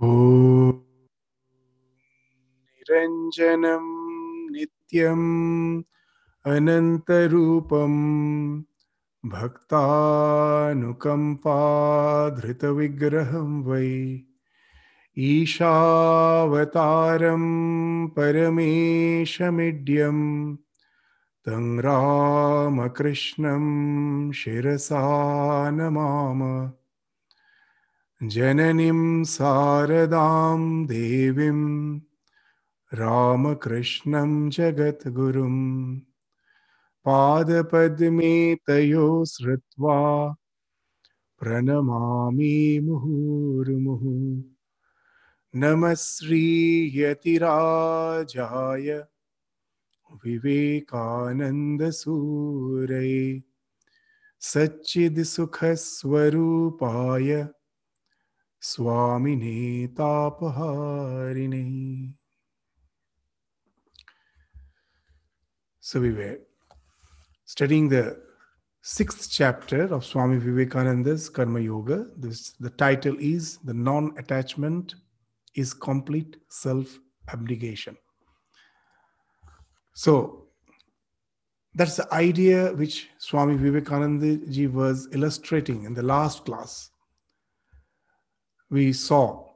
ॐ निरञ्जनं नित्यम् अनन्तरूपं भक्तानुकम्पाधृतविग्रहं वै ईशावतारं परमेशमिड्यं तं रामकृष्णं शिरसा नमाम जननीं शारदां देवीं रामकृष्णं जगद्गुरुं पादपद्मे तयो श्रुत्वा प्रणमामि मुहुर्मुहुः नमः श्रीयतिराजाय विवेकानन्दसूरये सच्चिद्सुखस्वरूपाय स्वामिने तापहारिणे So we were studying the sixth chapter of Swami Vivekananda's Karma Yoga. This, the title is The Non Attachment is Complete Self Abnegation. So that's the idea which Swami Vivekananda ji was illustrating in the last class. We saw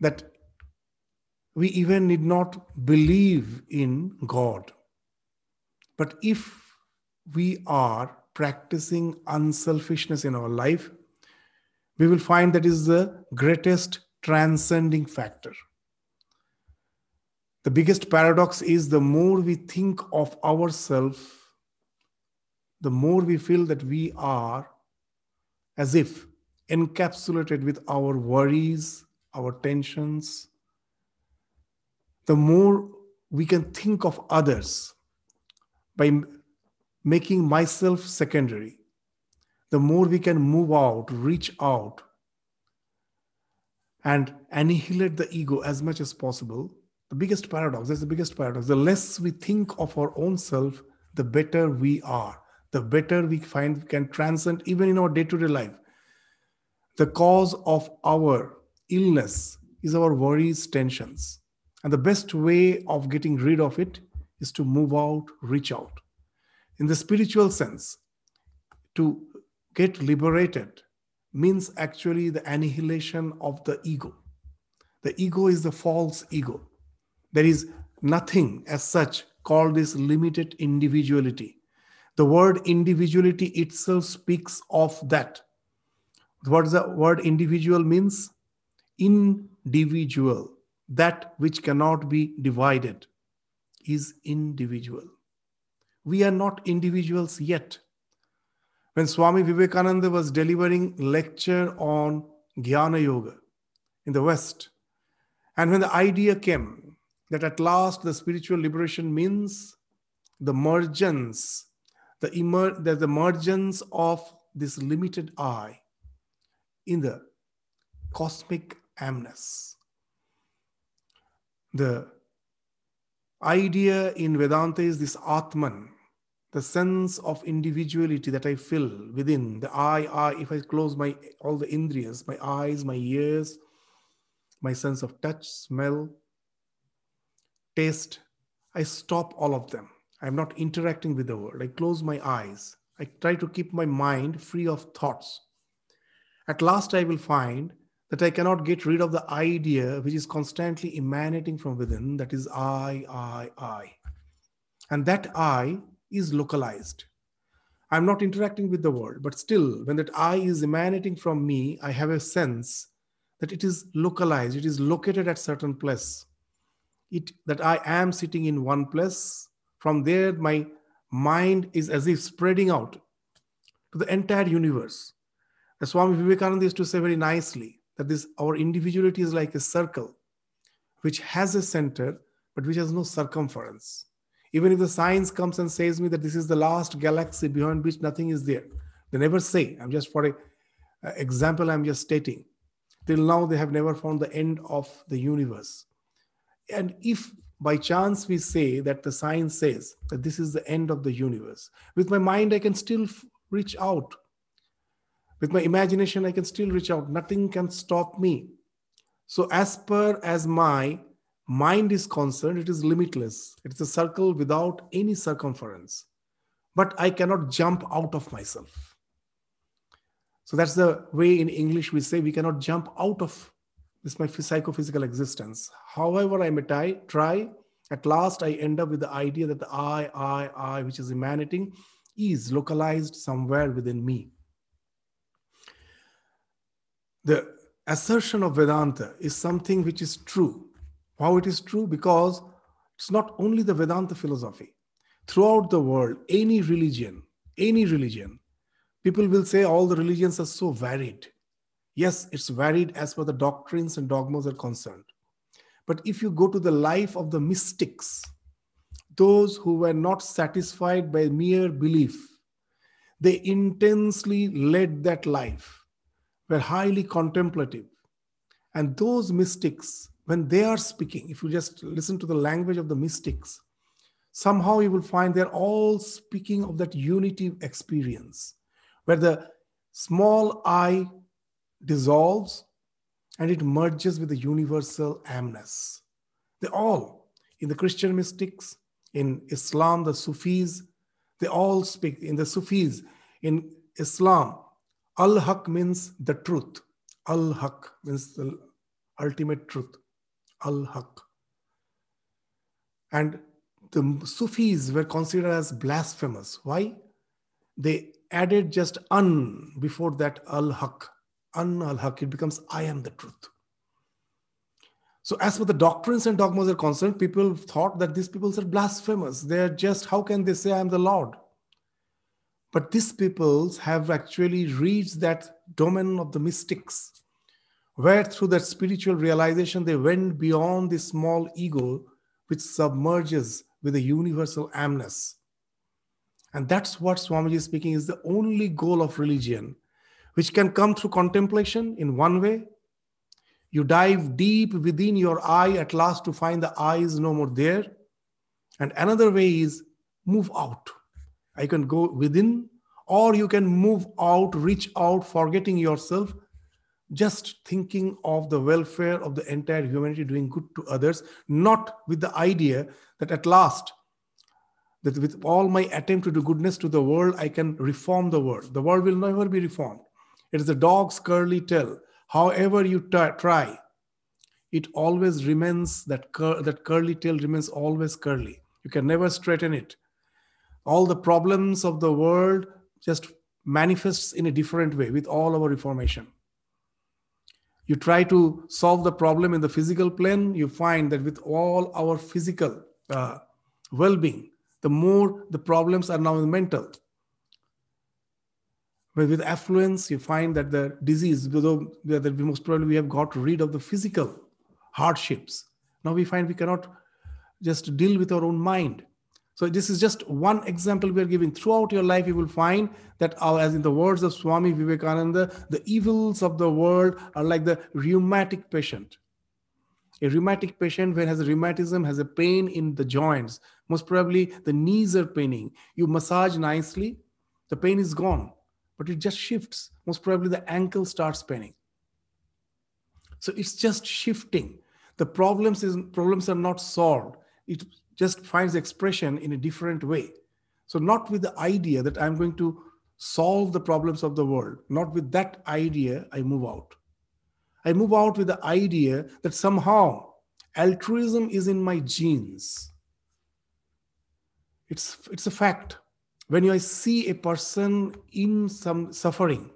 that we even need not believe in God. But if we are practicing unselfishness in our life, we will find that is the greatest transcending factor. The biggest paradox is the more we think of ourselves, the more we feel that we are as if encapsulated with our worries, our tensions, the more we can think of others by making myself secondary, the more we can move out, reach out, and annihilate the ego as much as possible. The biggest paradox, that's the biggest paradox. The less we think of our own self, the better we are, the better we find we can transcend even in our day to day life. The cause of our illness is our worries, tensions. And the best way of getting rid of it is to move out, reach out. In the spiritual sense, to get liberated means actually the annihilation of the ego. The ego is the false ego. There is nothing as such called this limited individuality. The word individuality itself speaks of that. What the word individual means? Individual. That which cannot be divided is individual. We are not individuals yet. When Swami Vivekananda was delivering lecture on Jnana Yoga in the West, and when the idea came that at last the spiritual liberation means the mergence, the, emer- the, the emergence of this limited I in the cosmic amness. The idea in Vedanta is this Atman, the sense of individuality that I feel within the eye, eye. If I close my all the indriyas, my eyes, my ears, my sense of touch, smell, taste, I stop all of them. I'm not interacting with the world. I close my eyes. I try to keep my mind free of thoughts. At last, I will find that I cannot get rid of the idea which is constantly emanating from within that is I, I, I. And that I is localized. I'm not interacting with the world, but still, when that I is emanating from me, I have a sense that it is localized, it is located at certain place. It that I am sitting in one place. From there, my mind is as if spreading out to the entire universe. As Swami Vivekananda used to say very nicely that this our individuality is like a circle which has a center but which has no circumference. Even if the science comes and says me that this is the last galaxy beyond which nothing is there they never say. I'm just for a uh, example i'm just stating. Till now they have never found the end of the universe. And if by chance we say that the science says that this is the end of the universe with my mind i can still reach out with my imagination i can still reach out nothing can stop me So, as per as my mind is concerned, it is limitless. It's a circle without any circumference. But I cannot jump out of myself. So that's the way in English we say we cannot jump out of this my psychophysical existence. However, I may try, try, at last I end up with the idea that the I, I, I, which is emanating, is localized somewhere within me. The assertion of Vedanta is something which is true. How it is true? Because it's not only the Vedanta philosophy. Throughout the world, any religion, any religion, people will say all the religions are so varied. Yes, it's varied as per the doctrines and dogmas are concerned. But if you go to the life of the mystics, those who were not satisfied by mere belief, they intensely led that life, were highly contemplative. And those mystics, when they are speaking, if you just listen to the language of the mystics, somehow you will find they're all speaking of that unity experience, where the small I dissolves and it merges with the universal amness. They all, in the Christian mystics, in Islam, the Sufis, they all speak in the Sufis. In Islam, Al Haq means the truth. Al Haq means the ultimate truth. Al Haq. And the Sufis were considered as blasphemous. Why? They added just un before that Al Haq an al haq, it becomes I am the truth. So, as for the doctrines and dogmas are concerned, people thought that these people are blasphemous. They are just, how can they say I am the Lord? But these peoples have actually reached that domain of the mystics, where through that spiritual realization they went beyond the small ego which submerges with a universal amness. And that's what Swamiji is speaking is the only goal of religion which can come through contemplation in one way. You dive deep within your eye at last to find the eye is no more there. And another way is move out. I can go within, or you can move out, reach out, forgetting yourself, just thinking of the welfare of the entire humanity, doing good to others, not with the idea that at last, that with all my attempt to do goodness to the world, I can reform the world. The world will never be reformed. It is the dog's curly tail. However you t- try, it always remains that cur- that curly tail remains always curly. You can never straighten it. All the problems of the world just manifests in a different way with all our reformation. You try to solve the problem in the physical plane, you find that with all our physical uh, well-being, the more the problems are now in mental. But with affluence, you find that the disease, though that most probably we have got rid of the physical hardships, now we find we cannot just deal with our own mind. So this is just one example we are giving. Throughout your life, you will find that, uh, as in the words of Swami Vivekananda, the evils of the world are like the rheumatic patient. A rheumatic patient, when has rheumatism, has a pain in the joints. Most probably, the knees are paining. You massage nicely, the pain is gone but it just shifts. Most probably the ankle starts paining. So it's just shifting. The problems is problems are not solved. It just finds expression in a different way. So not with the idea that I'm going to solve the problems of the world. Not with that idea, I move out. I move out with the idea that somehow altruism is in my genes. It's, it's a fact when I see a person in some suffering,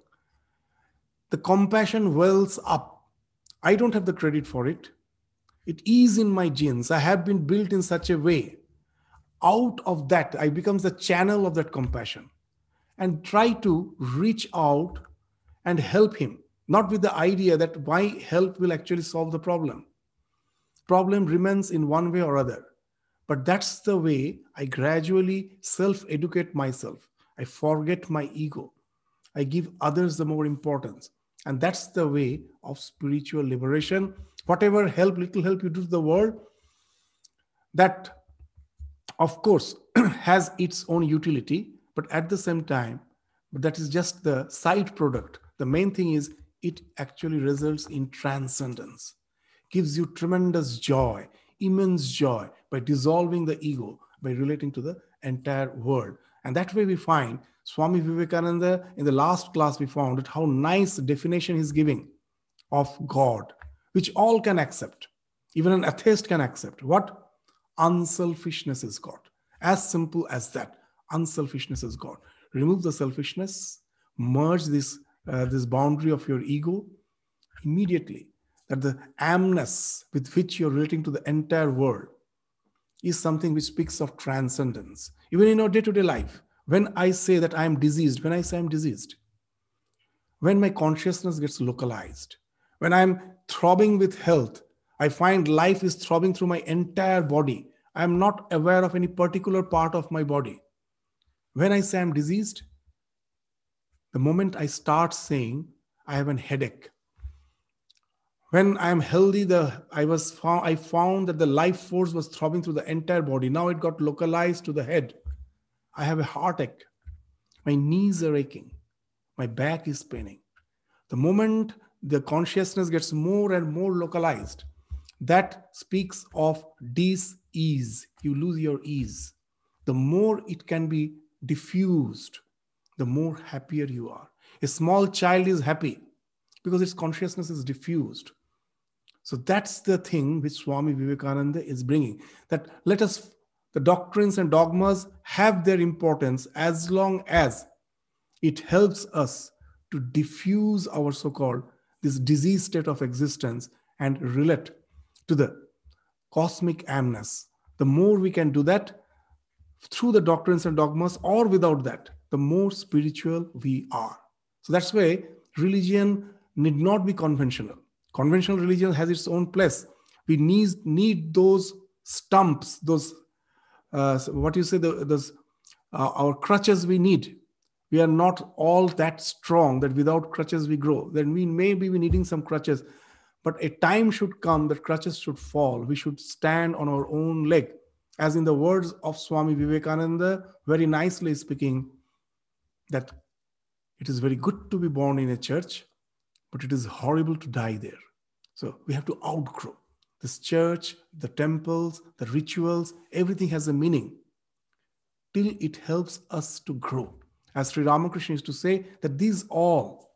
the compassion wells up. I don't have the credit for it. It is in my genes. I have been built in such a way. Out of that, I becomes the channel of that compassion and try to reach out and help him, not with the idea that my help will actually solve the problem. Problem remains in one way or other. But that's the way I gradually self educate myself. I forget my ego. I give others the more importance. And that's the way of spiritual liberation. Whatever help, little help you do to the world, that of course has its own utility, but at the same time, that is just the side product. The main thing is it actually results in transcendence. gives you tremendous joy, immense joy by dissolving the ego, by relating to the entire world. And that way we find Swami Vivekananda in the last class we found it how nice definition he's giving of God, which all can accept. Even an atheist can accept. What? Unselfishness is God. As simple as that. Unselfishness is God. Remove the selfishness, merge this, uh, this boundary of your ego immediately. That the amness with which you're relating to the entire world is something which speaks of transcendence. Even in our day to day life, when I say that I am diseased, when I say I'm diseased, when my consciousness gets localized, when I'm throbbing with health, I find life is throbbing through my entire body. I'm not aware of any particular part of my body. When I say I'm diseased, the moment I start saying I have a headache, when I am healthy, the I was found I found that the life force was throbbing through the entire body. Now it got localized to the head. I have a heartache. My knees are aching. My back is paining. The moment the consciousness gets more and more localized, that speaks of dis-ease. You lose your ease. The more it can be diffused, the more happier you are. A small child is happy because its consciousness is diffused. So that's the thing which Swami Vivekananda is bringing. That let us, the doctrines and dogmas have their importance as long as it helps us to diffuse our so called this disease state of existence and relate to the cosmic amness. The more we can do that through the doctrines and dogmas or without that, the more spiritual we are. So that's why religion need not be conventional. Conventional religion has its own place. We need, need those stumps, those, uh, what you say, the, those, uh, our crutches we need. We are not all that strong that without crutches we grow. Then we may be needing some crutches but a time should come that crutches should fall. We should stand on our own leg. As in the words of Swami Vivekananda, very nicely speaking, that it is very good to be born in a church, but it is horrible to die there. So we have to outgrow this church, the temples, the rituals, everything has a meaning till it helps us to grow. As Sri Ramakrishna used to say, that these all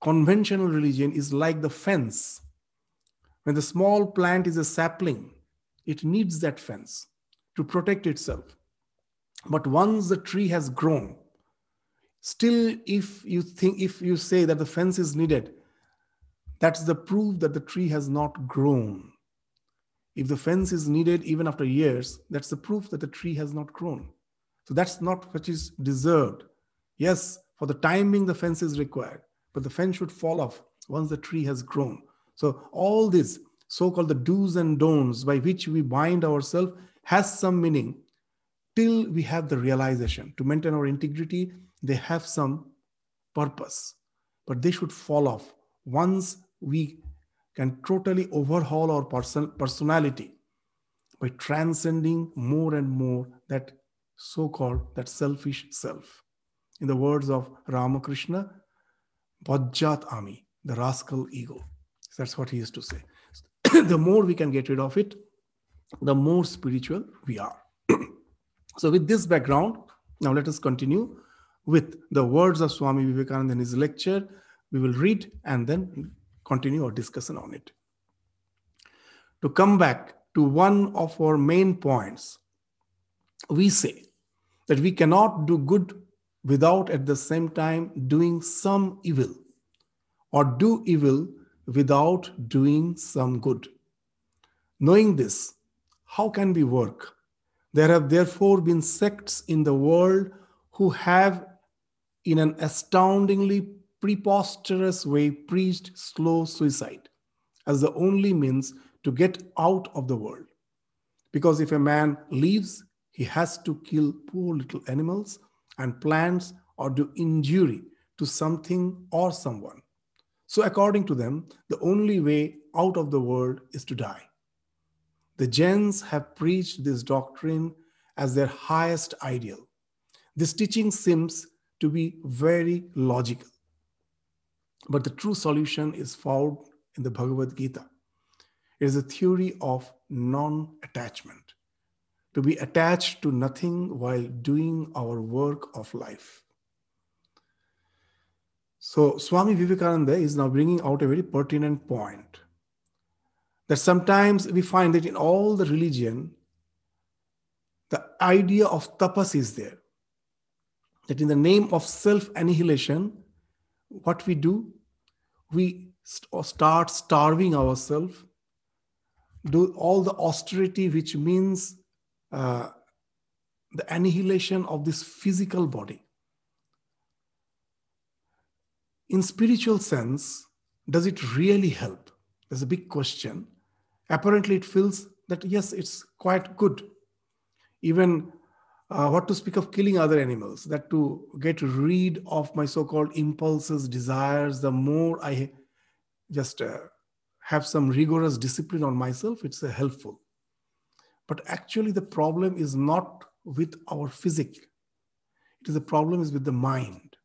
conventional religion is like the fence. When the small plant is a sapling, it needs that fence to protect itself. But once the tree has grown, still if you think if you say that the fence is needed, that's the proof that the tree has not grown. If the fence is needed even after years, that's the proof that the tree has not grown. So that's not what is deserved. Yes, for the timing, the fence is required but the fence should fall off once the tree has grown. So all this so-called the do's and don'ts by which we bind ourselves has some meaning till we have the realization to maintain our integrity they have some purpose but they should fall off once we can totally overhaul our person, personality by transcending more and more that so-called that selfish self in the words of ramakrishna Bajjat Ami, the rascal ego. That's what he used to say. the more we can get rid of it, the more spiritual we are. so, with this background, now let us continue with the words of Swami Vivekananda in his lecture. We will read and then continue our discussion on it. To come back to one of our main points, we say that we cannot do good without at the same time doing some evil, or do evil without doing some good. Knowing this, how can we work? There have therefore been sects in the world who have, in an astoundingly preposterous way, preached slow suicide as the only means to get out of the world. Because if a man leaves, he has to kill poor little animals and plants or do injury to something or someone. So, according to them, the only way out of the world is to die. The Jains have preached this doctrine as their highest ideal. This teaching seems to be very logical. But the true solution is found in the Bhagavad Gita. It is a theory of non attachment, to be attached to nothing while doing our work of life. So, Swami Vivekananda is now bringing out a very pertinent point that sometimes we find that in all the religion, the idea of tapas is there. That in the name of self annihilation, what we do, we start starving ourselves, do all the austerity, which means uh, the annihilation of this physical body. In spiritual sense, does it really help? There's a big question. Apparently, it feels that yes, it's quite good. Even uh, what to speak of killing other animals, that to get rid of my so called impulses, desires, the more I just uh, have some rigorous discipline on myself, it's uh, helpful. But actually, the problem is not with our physic, it is the problem is with the mind.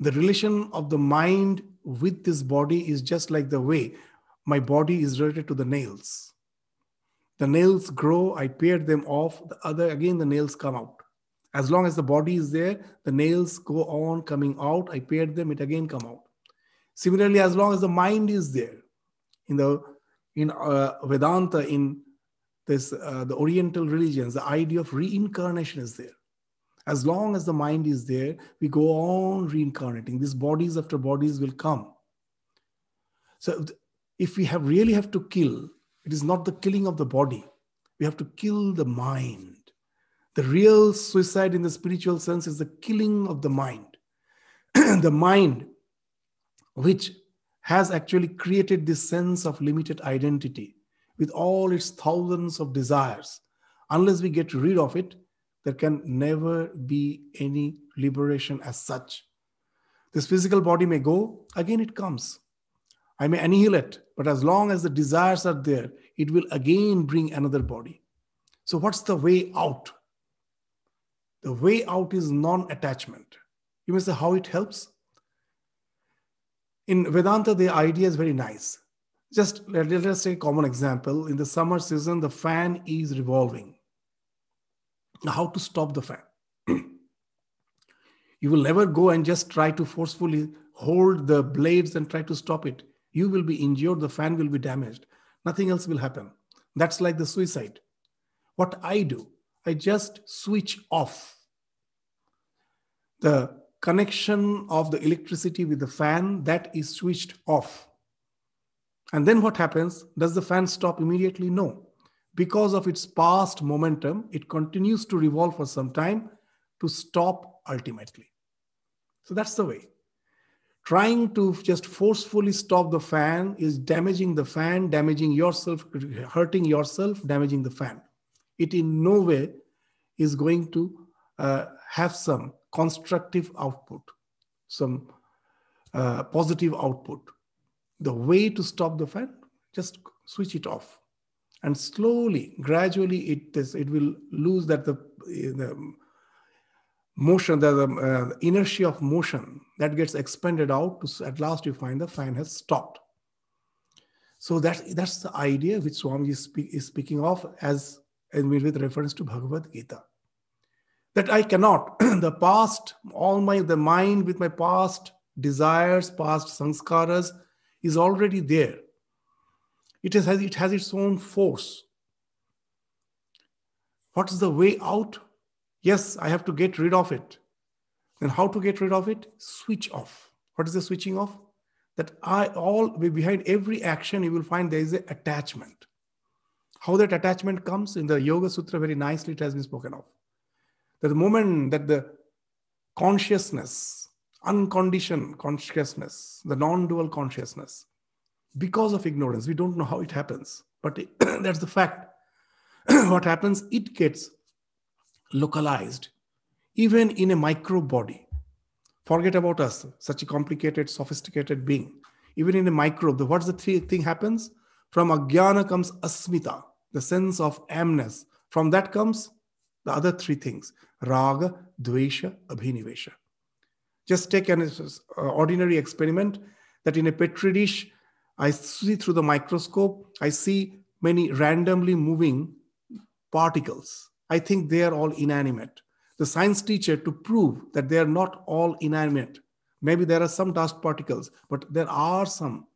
The relation of the mind with this body is just like the way my body is related to the nails. The nails grow, I pare them off, the other again the nails come out. As long as the body is there, the nails go on coming out. I paired them, it again come out. Similarly, as long as the mind is there, in the in uh, Vedanta, in this uh, the Oriental religions, the idea of reincarnation is there. As long as the mind is there, we go on reincarnating. These bodies after bodies will come. So, if we have really have to kill, it is not the killing of the body. We have to kill the mind. The real suicide in the spiritual sense is the killing of the mind. the mind, which has actually created this sense of limited identity with all its thousands of desires. Unless we get rid of it, there can never be any liberation as such. This physical body may go, again it comes. I may annihilate, but as long as the desires are there, it will again bring another body. So, what's the way out? The way out is non attachment. You may say how it helps. In Vedanta, the idea is very nice. Just let, let us take a common example. In the summer season, the fan is revolving. Now, how to stop the fan? you will never go and just try to forcefully hold the blades and try to stop it. You will be injured, the fan will be damaged. Nothing else will happen. That's like the suicide. What I do, I just switch off the connection of the electricity with the fan that is switched off. And then what happens? Does the fan stop immediately? No. Because of its past momentum, it continues to revolve for some time to stop ultimately. So that's the way. Trying to just forcefully stop the fan is damaging the fan, damaging yourself, hurting yourself, damaging the fan it in no way is going to uh, have some constructive output, some uh, positive output. The way to stop the fan, just switch it off. And slowly, gradually, it, is, it will lose that the, the motion, the, uh, inertia of motion that gets expanded out. To, at last, you find the fan has stopped. So that, that's the idea which Swami is, speak, is speaking of as and with reference to Bhagavad Gita. That I cannot, the past, all my, the mind with my past desires, past sanskaras is already there. It has, it has its own force. What is the way out? Yes, I have to get rid of it. Then how to get rid of it? Switch off. What is the switching off? That I all behind every action you will find there is an attachment. How that attachment comes in the Yoga Sutra, very nicely it has been spoken of. That the moment that the consciousness, unconditioned consciousness, the non dual consciousness, because of ignorance, we don't know how it happens, but it, that's the fact. what happens, it gets localized, even in a micro body. Forget about us, such a complicated, sophisticated being. Even in a microbe, what's the three thing happens? From ajnana comes asmita, the sense of amness. From that comes the other three things raga, dvesha, abhinivesha. Just take an uh, ordinary experiment that in a petri dish, I see through the microscope, I see many randomly moving particles. I think they are all inanimate. The science teacher, to prove that they are not all inanimate, maybe there are some dust particles, but there are some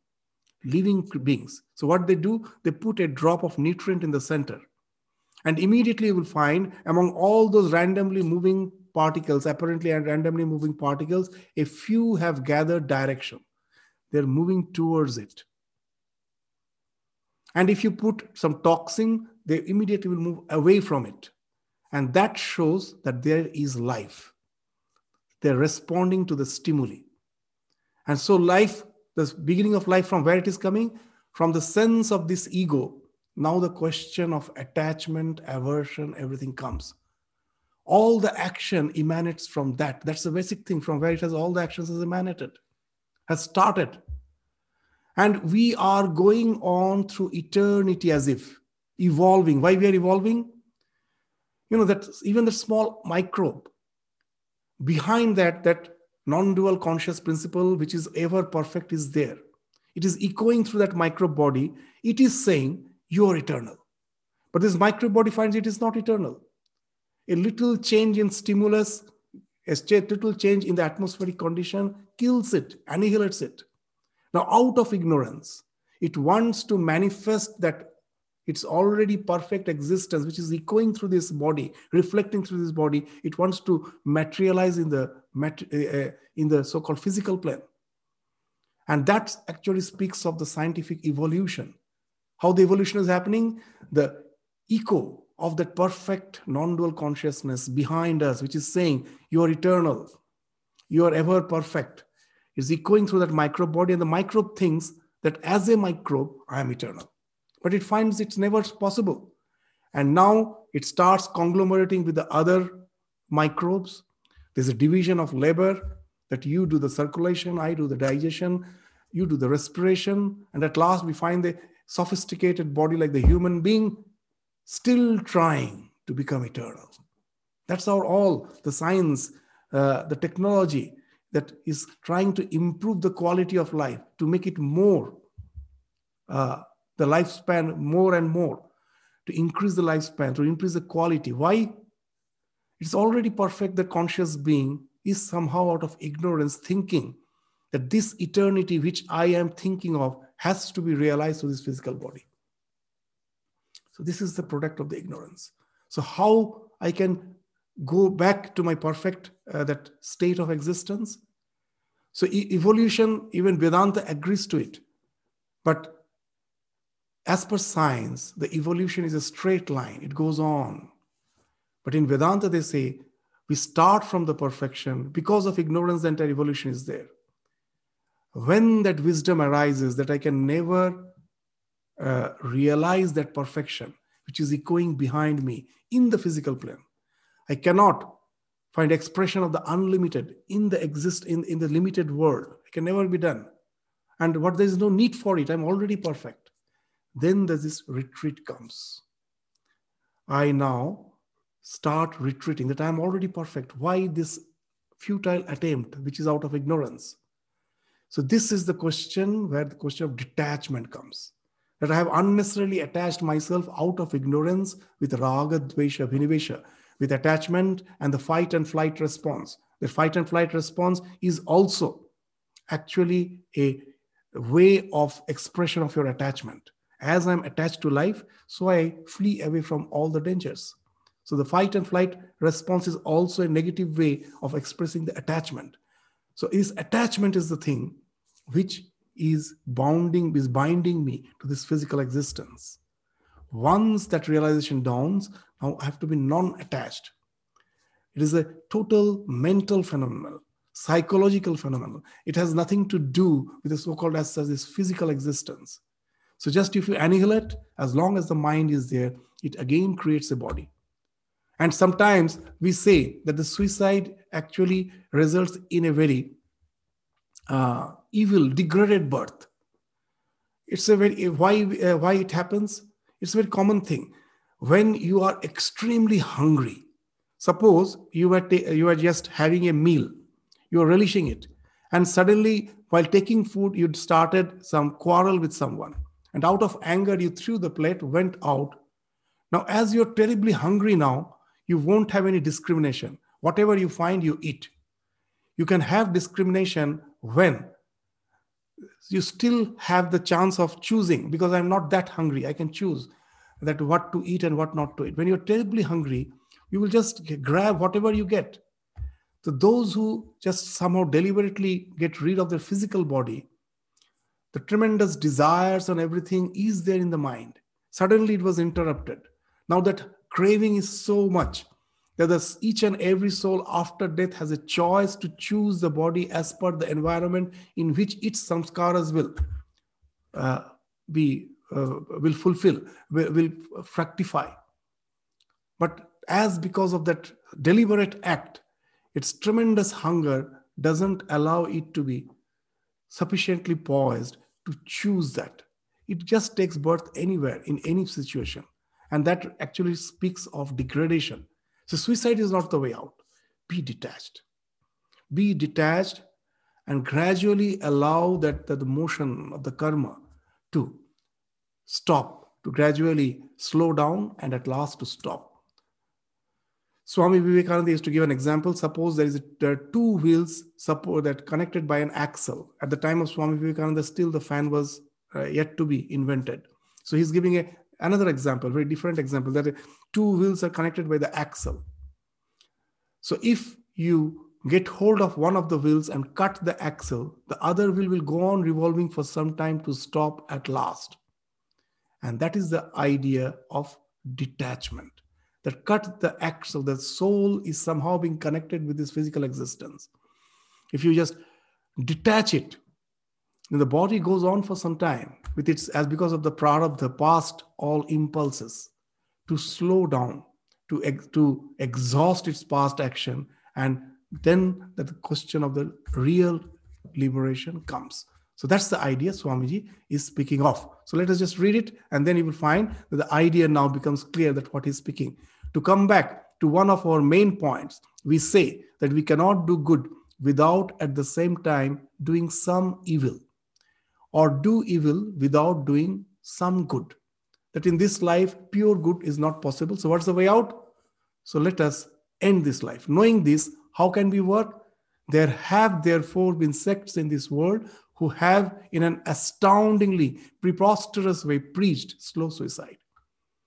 living beings. So, what they do, they put a drop of nutrient in the center. And immediately you will find among all those randomly moving particles, apparently and randomly moving particles, a few have gathered direction. They're moving towards it. And if you put some toxin, they immediately will move away from it. And that shows that there is life. They're responding to the stimuli. And so, life, the beginning of life, from where it is coming? From the sense of this ego. Now, the question of attachment, aversion, everything comes. All the action emanates from that. That's the basic thing from where it has all the actions has emanated, has started. And we are going on through eternity as if evolving. Why we are evolving? You know, that even the small microbe, behind that, that non-dual conscious principle, which is ever perfect, is there. It is echoing through that microbe body. It is saying, you are eternal. But this microbe body finds it is not eternal. A little change in stimulus, a little change in the atmospheric condition kills it, annihilates it. Now, out of ignorance, it wants to manifest that it's already perfect existence, which is echoing through this body, reflecting through this body. It wants to materialize in the uh, in the so-called physical plane, and that actually speaks of the scientific evolution. How the evolution is happening, the echo of that perfect non-dual consciousness behind us, which is saying you are eternal, you are ever perfect, is echoing through that microbe body, and the microbe thinks that as a microbe, I am eternal. But it finds it's never possible. And now it starts conglomerating with the other microbes. There's a division of labor that you do the circulation, I do the digestion, you do the respiration. And at last, we find the sophisticated body like the human being still trying to become eternal. That's how all the science, uh, the technology, that is trying to improve the quality of life, to make it more, uh, the lifespan more and more, to increase the lifespan, to increase the quality. Why? It's already perfect. The conscious being is somehow out of ignorance thinking that this eternity which I am thinking of has to be realized through this physical body. So this is the product of the ignorance. So how I can go back to my perfect uh, that state of existence? So e- evolution even vedanta agrees to it. But as per science the evolution is a straight line. It goes on. But in vedanta they say we start from the perfection. Because of ignorance the entire evolution is there. When that wisdom arises that i can never uh, realize that perfection which is echoing behind me in the physical plane I cannot find expression of the unlimited in the exist in, in the limited world. It can never be done. And what there is no need for it, I'm already perfect. Then this retreat comes. I now start retreating that I'm already perfect. Why this futile attempt, which is out of ignorance? So, this is the question where the question of detachment comes. That I have unnecessarily attached myself out of ignorance with raga, dvesha, vinivesha with attachment and the fight and flight response. The fight and flight response is also actually a way of expression of your attachment. As I'm attached to life, so I flee away from all the dangers. So the fight and flight response is also a negative way of expressing the attachment. So this attachment is the thing which is bounding, is binding me to this physical existence. Once that realization dawns, now I have to be non attached. It is a total mental phenomenon, psychological phenomenon. It has nothing to do with the so called as, such this physical existence. So, just if you annihilate, as long as the mind is there, it again creates a body. And sometimes we say that the suicide actually results in a very uh, evil, degraded birth. It's a very why uh, why it happens. It's a very common thing when you are extremely hungry suppose you were ta- you are just having a meal you are relishing it and suddenly while taking food you'd started some quarrel with someone And out of anger, you threw the plate, went out. Now, as you're terribly hungry now, you won't have any discrimination. Whatever you find, you eat. You can have discrimination when you still have the chance of choosing because I'm not that hungry. I can choose that what to eat and what not to eat. When you're terribly hungry, you will just grab whatever you get. So those who just somehow deliberately get rid of their physical body, the tremendous desires and everything is there in the mind. Suddenly it was interrupted. Now that craving is so much that each and every soul after death has a choice to choose the body as per the environment in which its samskaras will uh, be uh, will fulfill will, will fructify but as because of that deliberate act its tremendous hunger doesn't allow it to be sufficiently poised to choose that. It just takes birth anywhere in any situation. And that actually speaks of degradation. So, suicide is not the way out. Be detached. Be detached and gradually allow that, that the motion of the karma to stop, to gradually slow down and at last to stop. Swami Vivekananda used to give an example. Suppose there is a, there are two wheels support that connected by an axle. At the time of Swami Vivekananda, still the fan was uh, yet to be invented. So he's giving a another example, very different example that two wheels are connected by the axle. So if you get hold of one of the wheels and cut the axle, the other wheel will go on revolving for some time to stop at last. And that is the idea of detachment that cut the axle, the soul is somehow being connected with this physical existence. If you just detach it, the body goes on for some time with its, as because of the of the past, all impulses to slow down, to, ex, to exhaust its past action. And then the question of the real liberation comes. So that's the idea Swamiji is speaking of. So let us just read it, and then you will find that the idea now becomes clear that what he's speaking. To come back to one of our main points, we say that we cannot do good without at the same time doing some evil, or do evil without doing some good. That in this life, pure good is not possible. So, what's the way out? So, let us end this life. Knowing this, how can we work? There have therefore been sects in this world who have, in an astoundingly preposterous way, preached slow suicide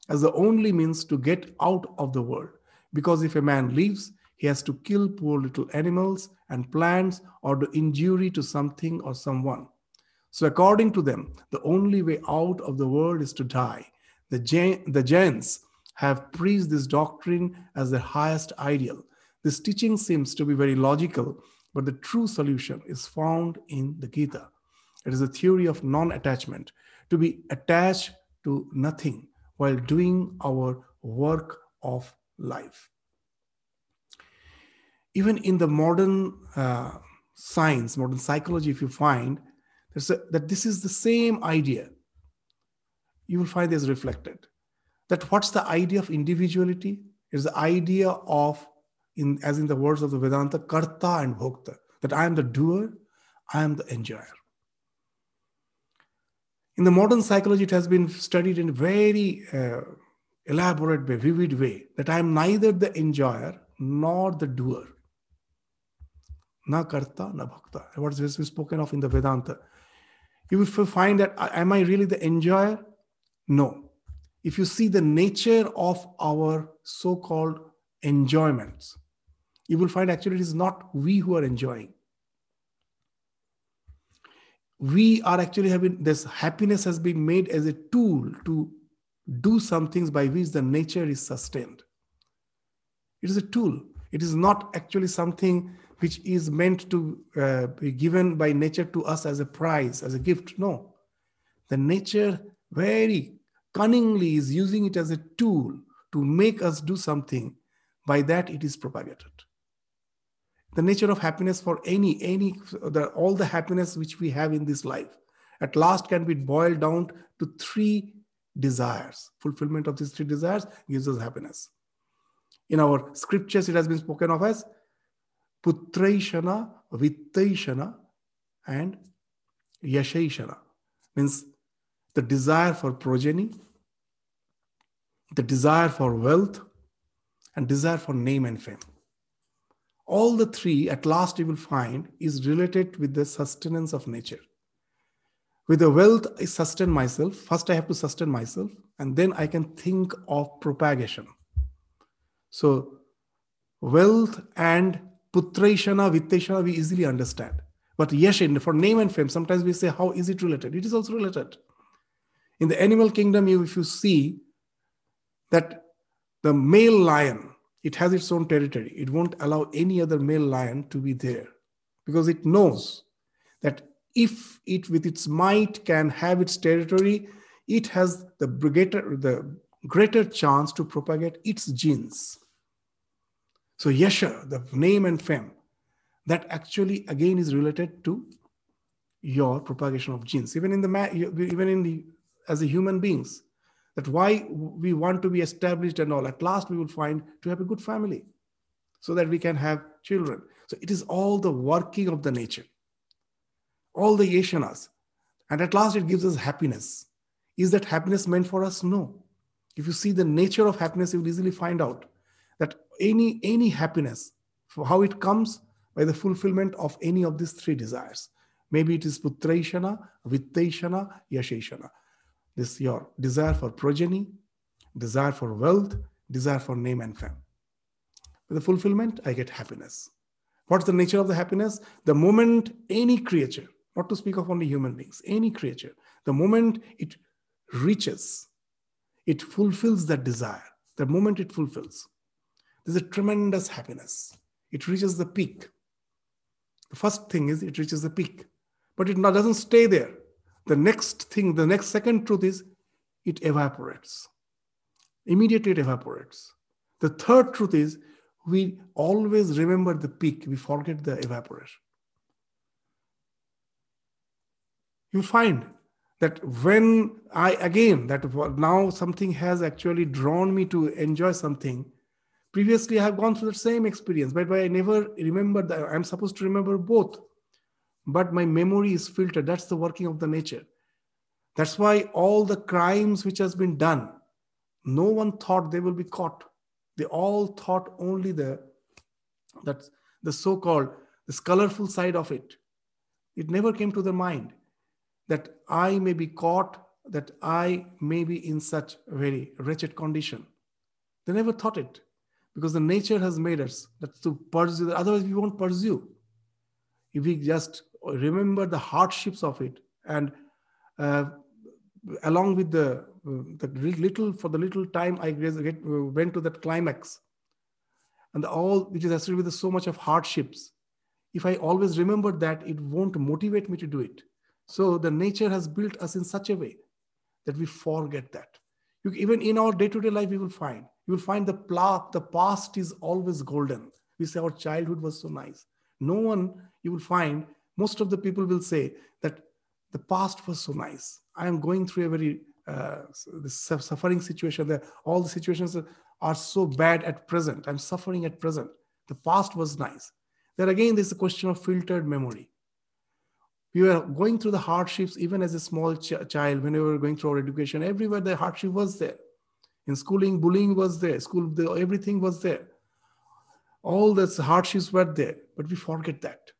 as the only means to get out of the world. Because if a man lives, he has to kill poor little animals and plants or do injury to something or someone. So, according to them, the only way out of the world is to die. The, Jain, the Jains have preached this doctrine as their highest ideal. This teaching seems to be very logical, but the true solution is found in the Gita. It is a theory of non attachment, to be attached to nothing, while doing our work of life. Even in the modern uh, science, modern psychology, if you find a, that this is the same idea, you will find this reflected. That what's the idea of individuality? Is the idea of, in as in the words of the Vedanta, karta and bhokta, that I am the doer, I am the enjoyer. In the modern psychology, it has been studied in very uh, elaborate way, vivid way, that I am neither the enjoyer nor the doer. Na karta, na bhokta. What is spoken of in the Vedanta. You will find that, am I really the enjoyer? No. If you see the nature of our so called enjoyments, you will find actually it is not we who are enjoying we are actually having this happiness has been made as a tool to do some things by which the nature is sustained. It is a tool. It is not actually something which is meant to uh, be given by nature to us as a prize, as a gift. No. The nature very cunningly is using it as a tool to make us do something. By that, it is propagated the nature of happiness for any any the, all the happiness which we have in this life at last can be boiled down to three desires fulfillment of these three desires gives us happiness in our scriptures it has been spoken of as putraishana vittaishana and yashaishana means the desire for progeny, the desire for wealth, and desire for name and fame. All the three, at last, you will find, is related with the sustenance of nature. With the wealth, I sustain myself. First, I have to sustain myself, and then I can think of propagation. So, wealth and putraishana, vitteshana, we easily understand. But yashin, for name and fame, sometimes we say, how is it related? It is also related. In the animal kingdom, you, if you see that the male lion, it has its own territory. It won't allow any other male lion to be there because it knows that if it with its might can have its territory, it has the greater, the greater chance to propagate its genes. So Yasha, the name and fame, that actually again is related to your propagation of genes. Even in the even in the as a human beings, that why we want to be established and all. At last, we will find to have a good family, so that we can have children. So it is all the working of the nature, all the yashanas, and at last it gives us happiness. Is that happiness meant for us? No. If you see the nature of happiness, you will easily find out any any happiness for how it comes by the fulfillment of any of these three desires. Maybe it is putraishana vittaishana yasheshana this your desire for progeny desire for wealth desire for name and fame. With the fulfillment i get happiness. What's the nature of the happiness? The moment any creature not to speak of only human beings any creature the moment it reaches it fulfills that desire. The moment it fulfills there's a tremendous happiness. It reaches the peak. The first thing is it reaches the peak, but it doesn't stay there. The next thing, the next second truth is it evaporates. Immediately it evaporates. The third truth is we always remember the peak, we forget the evaporation. You find that when I again, that now something has actually drawn me to enjoy something, previously i have gone through the same experience but i never remember that. I'm supposed to remember both but my memory is filtered. That's the working of the nature. That's why all the crimes which has been done no one thought they will be caught. They all thought only the that the so-called this colorful side of it. It never came to their mind that i may be caught that i may be in such very wretched condition. They never thought it because the nature has made us that to pursue otherwise we won't pursue. If we just remember the hardships of it and uh, along with the the little for the little time i get, went to that climax. And all which is associated with so much of hardships. If i always remember that it won't motivate me to do it. So the nature has built us in such a way that we forget that. You, even in our day-to-day life we will find you will find the plot, the past is always golden. We say our childhood was so nice. No one, you will find, most of the people will say that the past was so nice. I am going through a very uh, suffering situation. That all the situations are so bad at present. I'm suffering at present. The past was nice. There again, there's a question of filtered memory. We were going through the hardships even as a small ch- child when we were going through our education. Everywhere the hardship was there. In schooling, bullying was there. School, everything was there. All the hardships were there, but we forget that.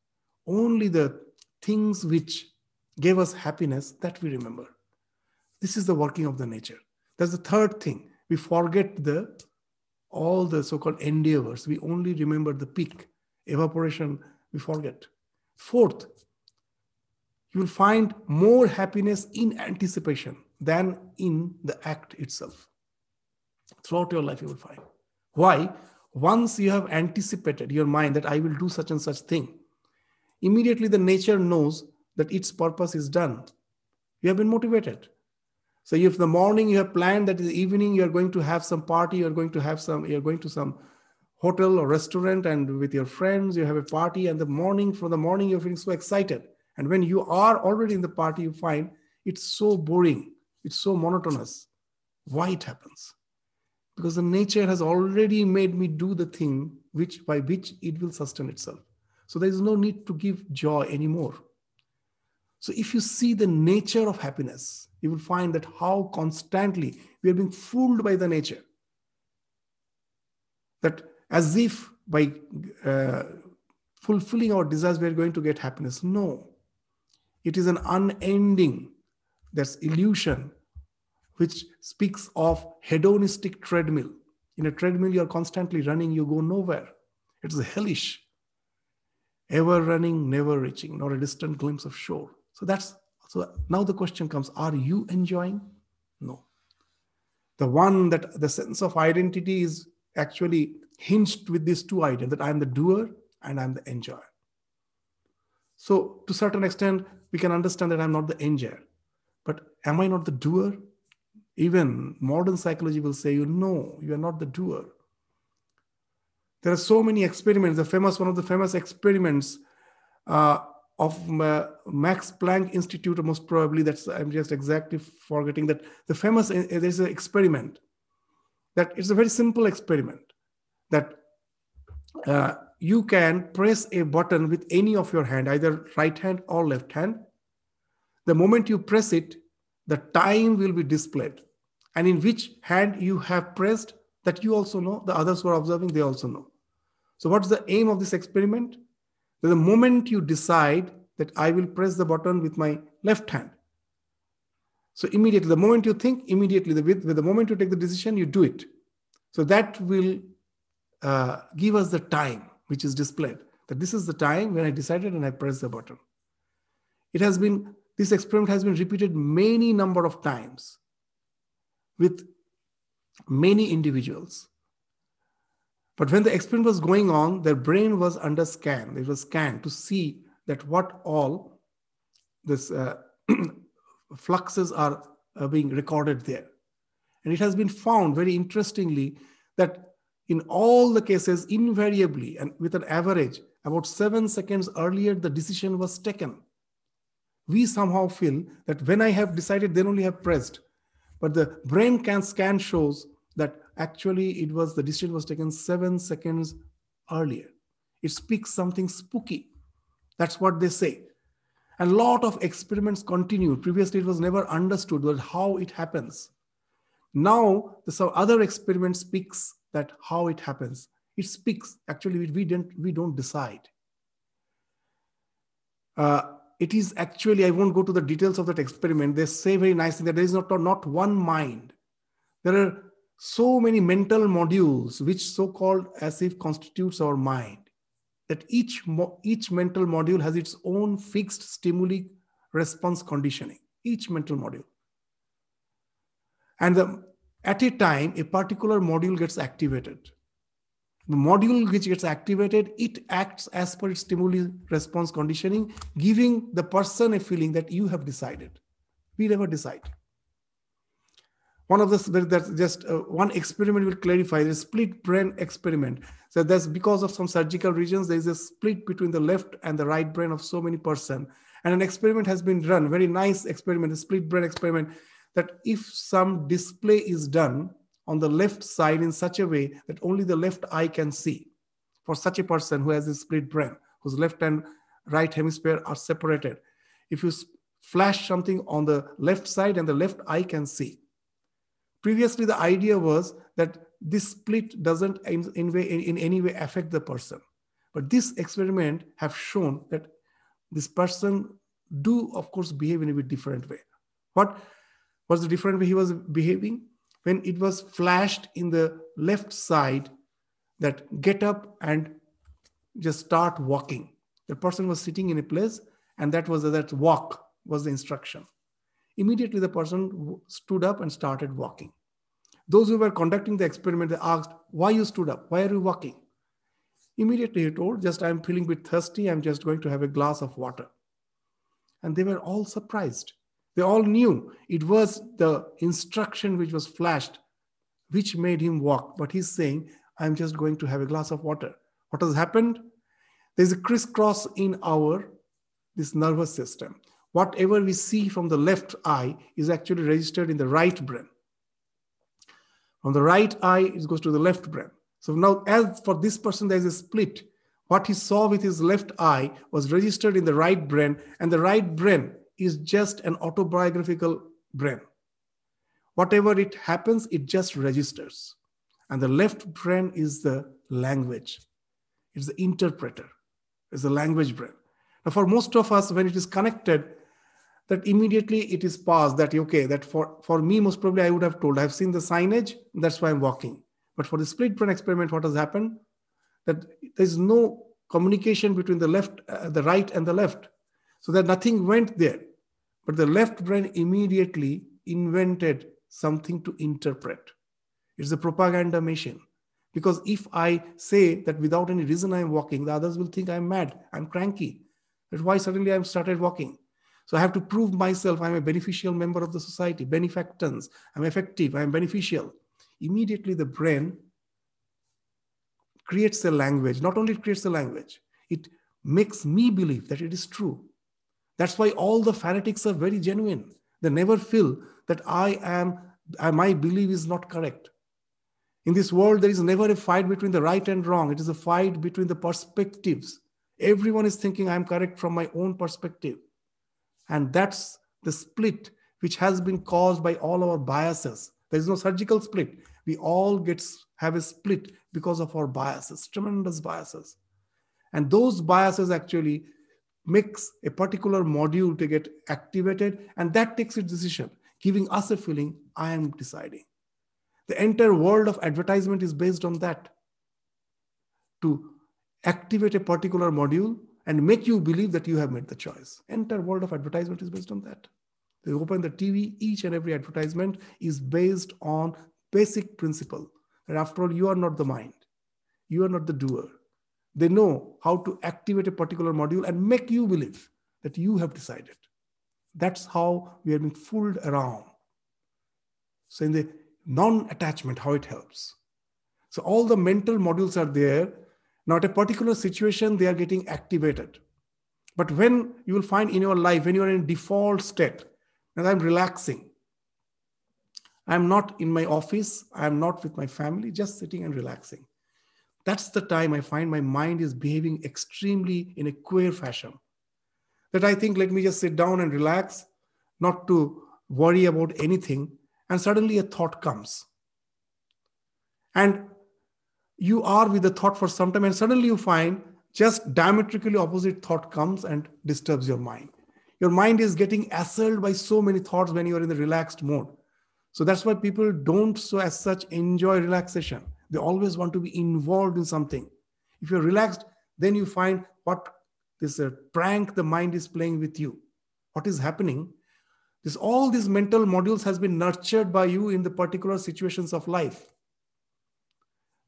Only the things which gave us happiness that we remember. This is the working of the nature. That's the third thing. We forget the all the so-called endeavors. We only remember the peak. Evaporation, we forget. Fourth, you will find more happiness in anticipation than in the act itself throughout your life you will find. Why? Once you have anticipated your mind that i will do such and such thing immediately the nature knows that its purpose is done. You have been motivated. So if the morning you have planned that in the evening you are going to have some party you're going to have some you're going to some hotel or restaurant and with your friends you have a party and the morning from the morning you're feeling so excited. And when you are already in the party you find it's so boring it's so monotonous. Why it happens because the nature has already made me do the thing which by which it will sustain itself so there is no need to give joy anymore So if you see the nature of happiness, you will find that how constantly we are being fooled by the nature. That as if by uh, fulfilling our desires, we are going to get happiness. No. It is an unending, that's illusion, which speaks of hedonistic treadmill. In a treadmill, you are constantly running, you go nowhere. It's hellish. Ever running, never reaching, not a distant glimpse of shore. So that's so now the question comes are you enjoying? No. The one that the sense of identity is actually hinged with these two ideas that I'm the doer and I'm the enjoyer. So, to certain extent, we can understand that I'm not the enjoyer. But am I not the doer? Even modern psychology will say, you know, you are not the doer. There are so many experiments. The famous one of the famous experiments uh, of Max Planck Institute, most probably that's I'm just exactly forgetting that the famous uh, there's an experiment that it's a very simple experiment that uh, you can press a button with any of your hand, either right hand or left hand. The moment you press it, the time will be displayed. And in which hand you have pressed, that you also know, the others who are observing, they also know. So, what's the aim of this experiment? That the moment you decide that I will press the button with my left hand, so immediately, the moment you think, immediately, the, with, with the moment you take the decision, you do it. So that will uh, give us the time which is displayed. That this is the time when I decided and I press the button. It has been, this experiment has been repeated many number of times with many individuals. But when the experiment was going on, their brain was under scan. It was scanned to see that what all this uh, fluxes are uh, being recorded there. And it has been found very interestingly that in all the cases, invariably and with an average, about seven seconds earlier, the decision was taken. We somehow feel that when I have decided, then only have pressed. But the brain can scan shows that actually it was the decision was taken seven seconds earlier. It speaks something spooky. That's what they say. And a lot of experiments continue. Previously, it was never understood how it happens. Now, the other experiment speaks that how it happens. It speaks. Actually, we don't we don't decide. Uh, it is actually, I won't go to the details of that experiment. They say very nicely that there is not, not one mind. There are so many mental modules which so-called as if constitutes our mind that each, each mental module has its own fixed stimuli response conditioning, each mental module. And the, at a time, a particular module gets activated. The module which gets activated, it acts as per its stimuli response conditioning, giving the person a feeling that you have decided. We never decide. One of the that's just uh, one experiment will clarify the split brain experiment. So that's because of some surgical regions, there is a split between the left and the right brain of so many person. And an experiment has been run, very nice experiment, a split brain experiment, that if some display is done on the left side in such a way that only the left eye can see, for such a person who has a split brain, whose left and right hemisphere are separated, if you flash something on the left side and the left eye can see, Previously, the idea was that this split doesn't in, in, way, in, in any way affect the person. But this experiment have shown that this person do, of course, behave in a bit different way. What was the different way he was behaving? When it was flashed in the left side, that get up and just start walking. The person was sitting in a place, and that was that walk was the instruction. Immediately, the person stood up and started walking. Those who were conducting the experiment, they asked, Why you stood up? Why are you walking? Immediately he told, Just I'm feeling a bit thirsty. I'm just going to have a glass of water. And they were all surprised. They all knew it was the instruction which was flashed, which made him walk. But he's saying, I'm just going to have a glass of water. What has happened? There's a crisscross in our this nervous system whatever we see from the left eye is actually registered in the right brain. From the right eye, it goes to the left brain. So now, as for this person, there's a split. What he saw with his left eye was registered in the right brain, and the right brain is just an autobiographical brain. Whatever it happens, it just registers. And the left brain is the language, it's the interpreter, it's the language brain. Now, for most of us, when it is connected, that immediately it is passed that okay that for for me most probably i would have told i've seen the signage that's why i'm walking but for the split brain experiment what has happened that there's no communication between the left uh, the right and the left so that nothing went there. But the left brain immediately invented something to interpret. It's a propaganda machine. Because if i say that without any reason i'm walking the others will think i'm mad i'm cranky. That's why suddenly i'm started walking. So I have to prove myself. I'm a beneficial member of the society, benefactance, I'm effective, I'm beneficial. Immediately the brain creates a language. Not only it creates a language, it makes me believe that it is true. That's why all the fanatics are very genuine. They never feel that I am, uh, my belief is not correct. In this world, there is never a fight between the right and wrong. It is a fight between the perspectives. Everyone is thinking I'm correct from my own perspective. And that's the split which has been caused by all our biases. There is no surgical split. We all get have a split because of our biases, tremendous biases. And those biases actually makes a particular module to get activated, and that takes a decision, giving us a feeling, I am deciding. The entire world of advertisement is based on that. To activate a particular module and make you believe that you have made the choice. Entire world of advertisement is based on that. They open the TV, each and every advertisement is based on basic principle that after all, you are not the mind, you are not the doer. They know how to activate a particular module and make you believe that you have decided. That's how we are being fooled around. So, in the non attachment, how it helps. So, all the mental modules are there now, at a particular situation, they are getting activated. But when you will find in your life, when you are in default state, and I'm relaxing, I'm not in my office, I'm not with my family, just sitting and relaxing. That's the time I find my mind is behaving extremely in a queer fashion. That I think, let me just sit down and relax, not to worry about anything. And suddenly a thought comes. And you are with the thought for some time and suddenly you find just diametrically opposite thought comes and disturbs your mind your mind is getting assailed by so many thoughts when you are in the relaxed mode so that's why people don't so as such enjoy relaxation they always want to be involved in something if you're relaxed then you find what this uh, prank the mind is playing with you what is happening this all these mental modules has been nurtured by you in the particular situations of life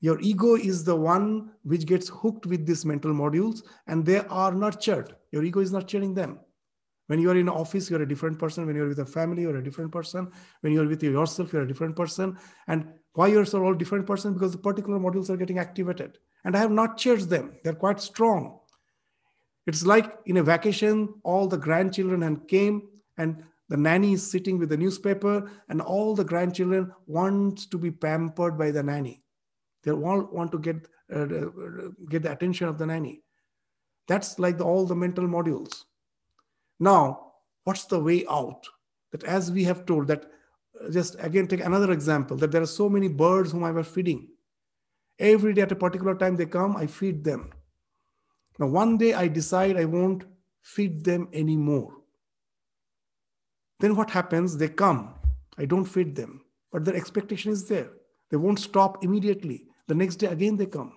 your ego is the one which gets hooked with these mental modules and they are nurtured. Your ego is nurturing them. When you are in office, you're a different person. When you're with a family, you're a different person. When you're with yourself, you're a different person. And why you're so all different person? Because the particular modules are getting activated. And I have not changed them. They're quite strong. It's like in a vacation, all the grandchildren and came and the nanny is sitting with the newspaper and all the grandchildren wants to be pampered by the nanny they all want to get uh, uh, get the attention of the nanny. That's like the, all the mental modules. Now, what's the way out? That as we have told that, uh, just again take another example that there are so many birds whom I was feeding. Every day at a particular time they come, I feed them. Now one day I decide I won't feed them anymore. Then what happens? They come. I don't feed them, but their expectation is there. They won't stop immediately. The next day again they come.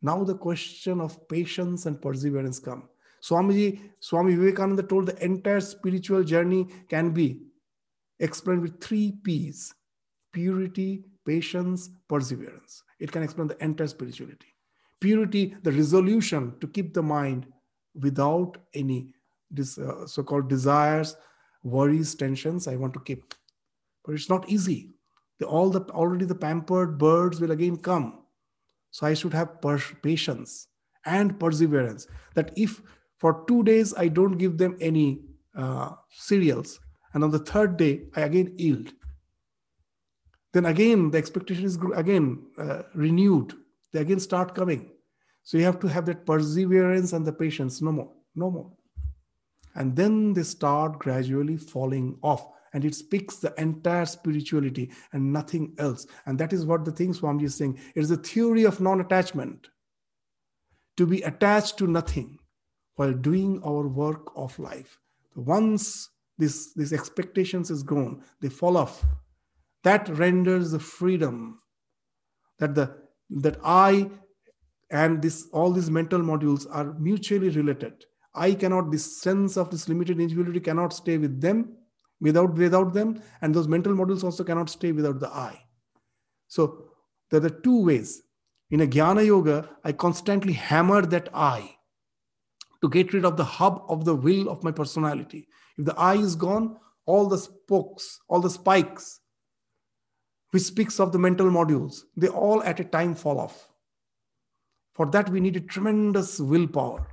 Now the question of patience and perseverance come. Swamiji, Swami Vivekananda told the entire spiritual journey can be explained with three P's purity, patience, perseverance. It can explain the entire spirituality. Purity, the resolution to keep the mind without any this, uh, so-called desires, worries, tensions. I want to keep, but it's not easy the, all the already the pampered birds will again come. So I should have patience and perseverance. That if for two days I don't give them any uh, cereals, and on the third day I again yield, then again the expectation is again uh, renewed. They again start coming. So you have to have that perseverance and the patience. No more, no more. and then they start gradually falling off and it speaks the entire spirituality and nothing else and that is what the thing swamiji is saying it is a theory of non-attachment to be attached to nothing while doing our work of life. Once this this expectations is gone they fall off. That renders the freedom that the that i and this all these mental modules are mutually related. I cannot this sense of this limited individuality cannot stay with them without without them and those mental modules also cannot stay without the i. So there are two ways. In a jnana yoga i constantly hammer that i to get rid of the hub of the will of my personality if the i is gone all the spokes all the spikes which speaks of the mental modules they all at a time fall off for that, we need a tremendous willpower.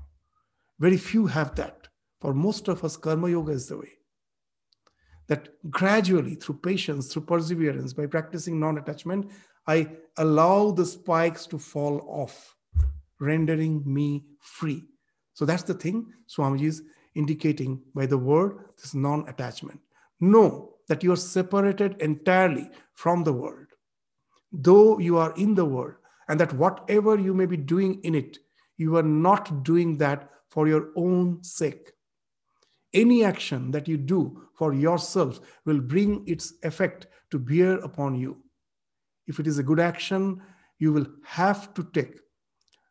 Very few have that. For most of us, karma yoga is the way. That gradually, through patience, through perseverance, by practicing non attachment, I allow the spikes to fall off, rendering me free. So that's the thing Swamiji is indicating by the word this non attachment. Know that you are separated entirely from the world. Though you are in the world, and that whatever you may be doing in it, you are not doing that for your own sake. Any action that you do for yourself will bring its effect to bear upon you. If it is a good action, you will have to take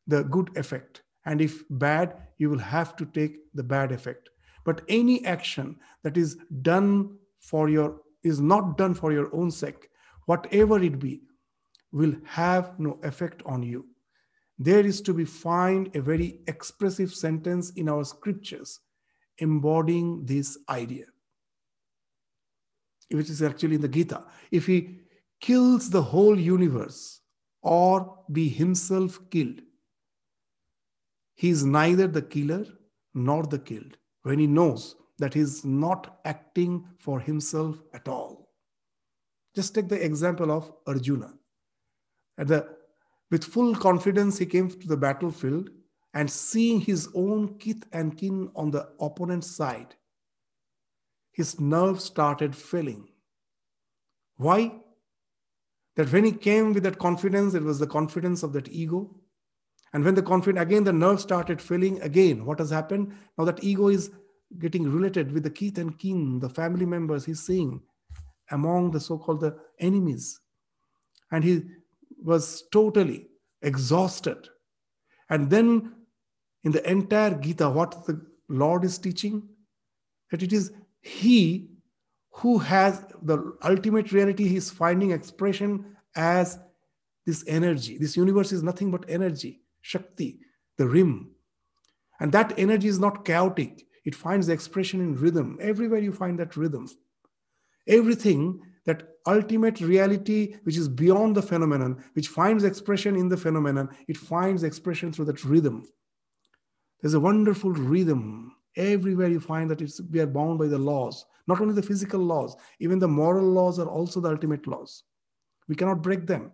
the good effect. And if bad, you will have to take the bad effect. But any action that is done for your is not done for your own sake, whatever it be, will have no effect on you. There is to be find a very expressive sentence in our scriptures embodying this idea, which is actually in the Gita. If he kills the whole universe or be himself killed, he is neither the killer nor the killed when he knows that he is not acting for himself at all. Just take the example of Arjuna. At the, with full confidence, he came to the battlefield and seeing his own kith and kin on the opponent's side, his nerves started failing. Why? That when he came with that confidence, it was the confidence of that ego. And when the confidence, again, the nerves started failing again. What has happened? Now that ego is getting related with the kith and kin, the family members he's seeing among the so-called the enemies. And he was totally exhausted. And then in the entire Gita, what the Lord is teaching? That it is He who has the ultimate reality, He is finding expression as this energy. This universe is nothing but energy, Shakti, the rim. And that energy is not chaotic, it finds expression in rhythm. Everywhere you find that rhythm. Everything that ultimate reality which is beyond the phenomenon which finds expression in the phenomenon it finds expression through that rhythm there's a wonderful rhythm everywhere you find that it's we are bound by the laws not only the physical laws even the moral laws are also the ultimate laws we cannot break them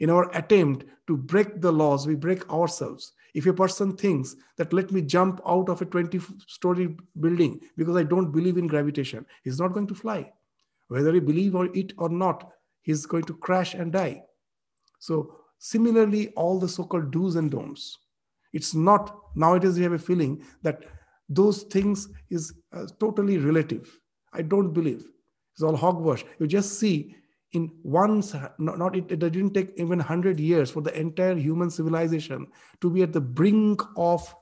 in our attempt to break the laws we break ourselves if a person thinks that let me jump out of a 20 story building because i don't believe in gravitation he's not going to fly whether he believe or it or not, he's going to crash and die. So similarly, all the so-called do's and don'ts. It's not nowadays we have a feeling that those things is uh, totally relative. I don't believe it's all hogwash. You just see in once not, not it, it didn't take even 100 years for the entire human civilization to be at the brink of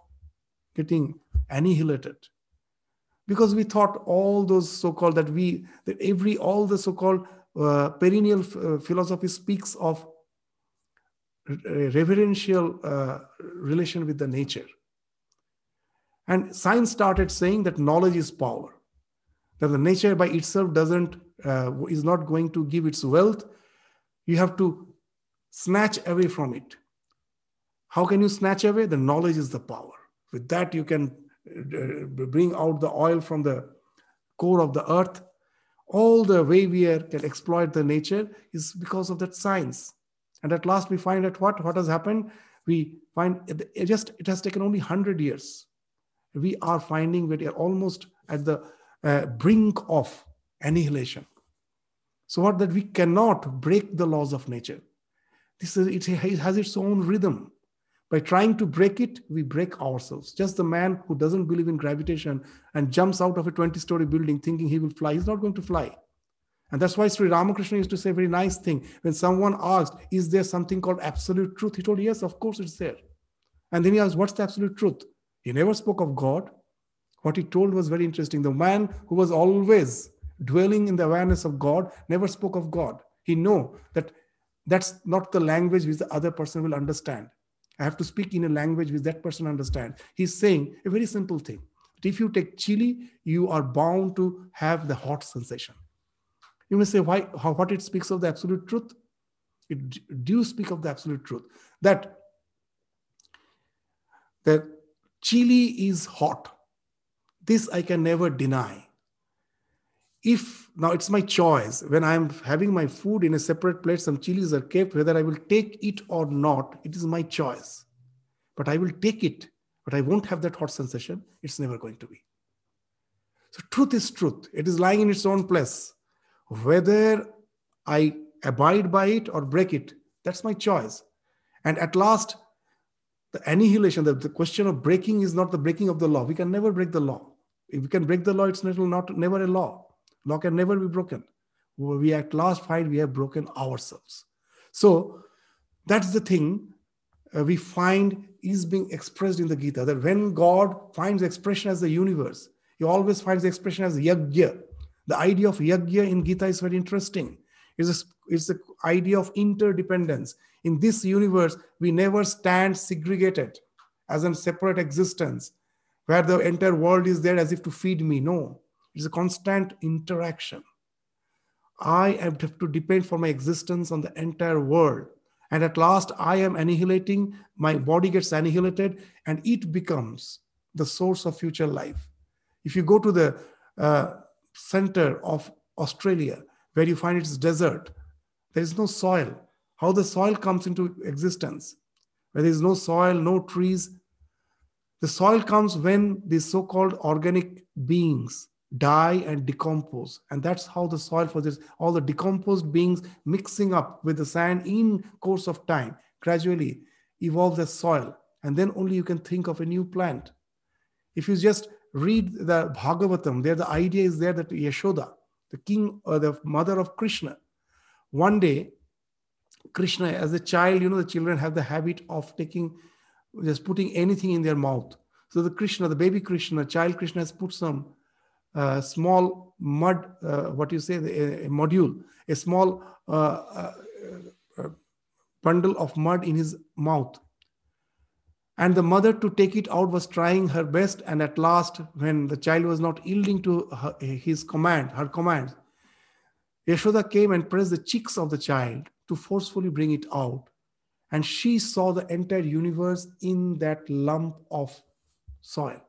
getting annihilated. Because we thought all those so-called that we that every all the so-called uh, perennial uh, philosophy speaks of reverential uh, relation with the nature. And science started saying that knowledge is power that the nature by itself doesn't uh, is not going to give its wealth you have to snatch away from it how can you snatch away the knowledge is the power with that you can uh, bring out the oil from the core of the earth. All the way we are, can exploit the nature is because of that science. And at last we find that what? What has happened? We find it just, it has taken only 100 years. We are finding that we are almost at the uh, brink of annihilation. So what that we cannot break the laws of nature. This is, it has its own rhythm. By trying to break it, we break ourselves. Just the man who doesn't believe in gravitation and jumps out of a 20 story building thinking he will fly, he's not going to fly. And that's why Sri Ramakrishna used to say a very nice thing. When someone asked, Is there something called absolute truth? He told, Yes, of course it's there. And then he asked, What's the absolute truth? He never spoke of God. What he told was very interesting. The man who was always dwelling in the awareness of God never spoke of God. He knew that that's not the language which the other person will understand. I have to speak in a language which that person understands. He's saying a very simple thing. If you take chili, you are bound to have the hot sensation. You may say, why, how, what it speaks of the absolute truth? It do speak of the absolute truth. That, that chili is hot. This I can never deny. If now it's my choice, when I'm having my food in a separate plate, some chilies are kept, whether I will take it or not, it is my choice. But I will take it, but I won't have that hot sensation. It's never going to be. So truth is truth. It is lying in its own place. Whether I abide by it or break it, that's my choice. And at last, the annihilation, the, the question of breaking is not the breaking of the law. We can never break the law. If we can break the law, it's not, never a law. Law can never be broken. We at last find we have broken ourselves. So that's the thing uh, we find is being expressed in the Gita that when God finds expression as the universe, he always finds expression as yajna. The idea of yajna in Gita is very interesting. It's, a, it's the idea of interdependence. In this universe, we never stand segregated as a separate existence where the entire world is there as if to feed me. No, it's a constant interaction. I have to depend for my existence on the entire world. And at last, I am annihilating, my body gets annihilated, and it becomes the source of future life. If you go to the uh, center of Australia, where you find its desert, there is no soil. How the soil comes into existence? Where there is no soil, no trees. The soil comes when these so called organic beings die and decompose. And that's how the soil for this, all the decomposed beings mixing up with the sand in course of time, gradually evolve the soil. And then only you can think of a new plant. If you just read the Bhagavatam, there the idea is there that Yashoda, the king or the mother of Krishna, one day, Krishna, as a child, you know, the children have the habit of taking, just putting anything in their mouth. So the Krishna, the baby Krishna, child Krishna has put some uh, small mud, uh, what you say, a, a, module, a small uh, uh, uh, bundle of mud in his mouth. And the mother to take it out was trying her best. And at last, when the child was not yielding to her, his command, her command, Yashoda came and pressed the cheeks of the child to forcefully bring it out. And she saw the entire universe in that lump of soil.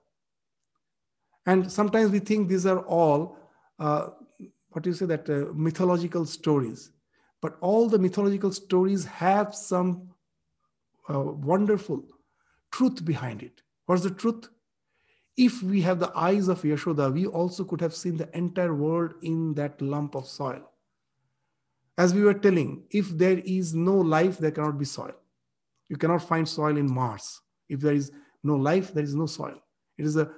And sometimes we think these are all, uh, what do you say, that uh, mythological stories. But all the mythological stories have some uh, wonderful truth behind it. What's the truth? If we have the eyes of Yashoda, we also could have seen the entire world in that lump of soil. As we were telling, if there is no life, there cannot be soil. You cannot find soil in Mars. If there is no life, there is no soil. It is a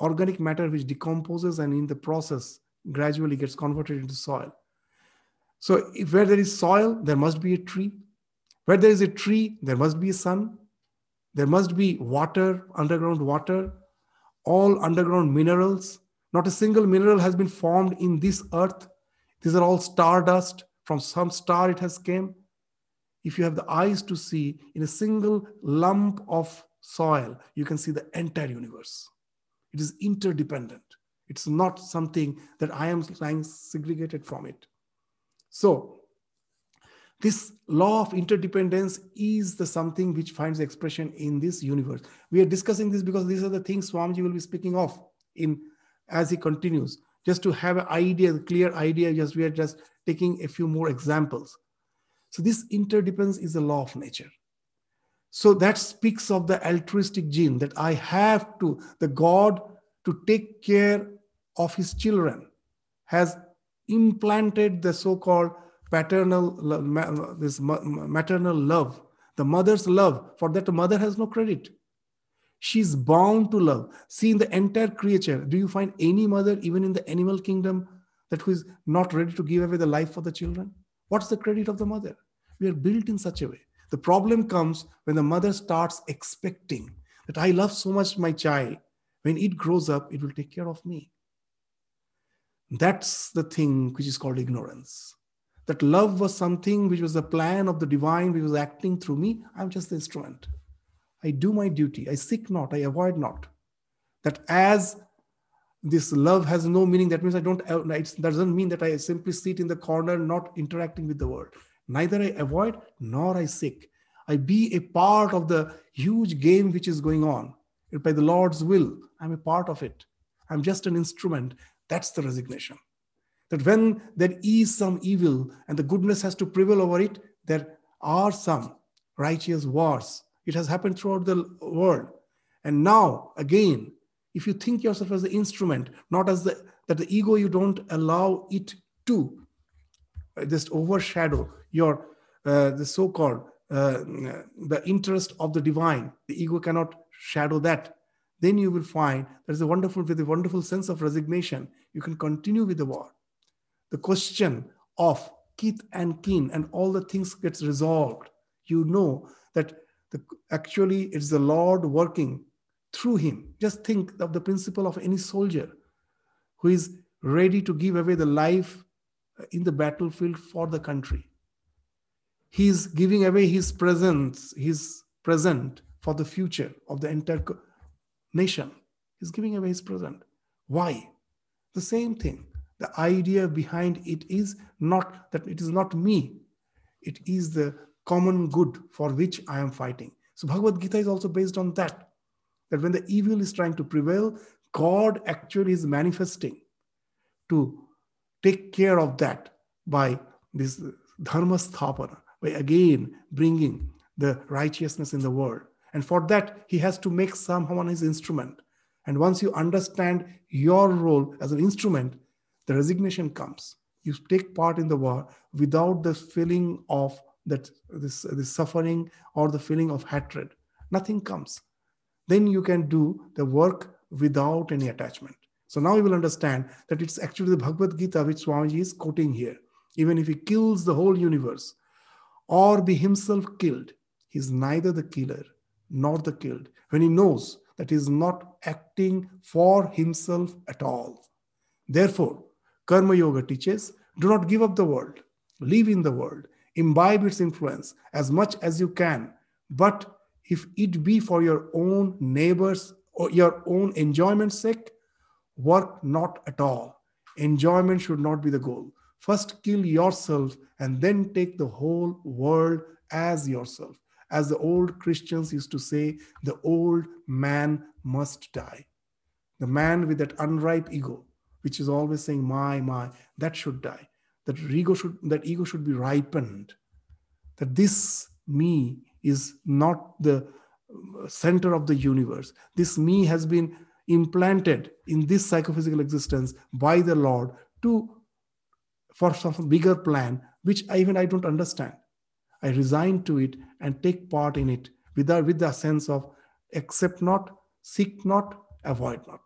organic matter which decomposes and in the process gradually gets converted into soil. So if where there is soil, there must be a tree. Where there is a tree, there must be a sun. There must be water, underground water, all underground minerals. Not a single mineral has been formed in this earth. These are all stardust. From some star it has came. If you have the eyes to see in a single lump of soil, you can see the entire universe. It is interdependent. It's not something that I am lying segregated from it. So, this law of interdependence is the something which finds expression in this universe. We are discussing this because these are the things Swamiji will be speaking of in as he continues. Just to have an idea, a clear idea, just we are just taking a few more examples. So this interdependence is a law of nature. So that speaks of the altruistic gene that I have to, the God, to take care of his children has implanted the so-called paternal this maternal love the mother's love for that the mother has no credit she's bound to love see in the entire creature do you find any mother even in the animal kingdom that who is not ready to give away the life for the children? What's the credit of the mother? We are built in such a way. The problem comes when the mother starts expecting that i love so much my child. When it grows up it will take care of me. That's the thing which is called ignorance. That love was something which was the plan of the divine which was acting through me. I'm just the instrument. I do my duty. I seek not. I avoid not. That as this love has no meaning that means i don't uh, that doesn't mean that i simply sit in the corner not interacting with the world neither i avoid nor i seek i be a part of the huge game which is going on by the lord's will i'm a part of it i'm just an instrument that's the resignation. That when there is some evil and the goodness has to prevail over it, there are some righteous wars. It has happened throughout the world. And now, again, if you think yourself as the instrument, not as the that the ego, you don't allow it to uh, just overshadow your uh, the so-called uh, the interest of the divine. The ego cannot shadow that. Then you will find there's a wonderful with a wonderful sense of resignation you can continue with the war. The question of kith and kin and all the things gets resolved. You know that the, actually it's the Lord working through him. Just think of the principle of any soldier who is ready to give away the life in the battlefield for the country. He's giving away his presence, his present for the future of the entire nation. He's giving away his present. Why? The same thing. The idea behind it is not that it is not me, it is the common good for which I am fighting. So Bhagavad Gita is also based on that. That when the evil is trying to prevail, God actually is manifesting to take care of that by this dharma sthapana, by again bringing the righteousness in the world. And for that, he has to make someone his instrument. And once you understand your role as an instrument, the resignation comes. You take part in the war without the feeling of that this, this suffering or the feeling of hatred. Nothing comes. Then you can do the work without any attachment. So now you will understand that it's actually the Bhagavad Gita which Swamiji is quoting here. Even if he kills the whole universe or be himself killed, he's neither the killer nor the killed. When he knows that is not acting for himself at all. Therefore, Karma Yoga teaches do not give up the world, live in the world, imbibe its influence as much as you can. But if it be for your own neighbors or your own enjoyment's sake, work not at all. Enjoyment should not be the goal. First, kill yourself and then take the whole world as yourself as the old Christians used to say, the old man must die. The man with that unripe ego, which is always saying, my, my, that should die. That ego should, that ego should be ripened. That this me is not the center of the universe. This me has been implanted in this psychophysical existence by the Lord to for some bigger plan, which even I don't understand. I resign to it and take part in it with the, with the sense of accept not, seek not, avoid not.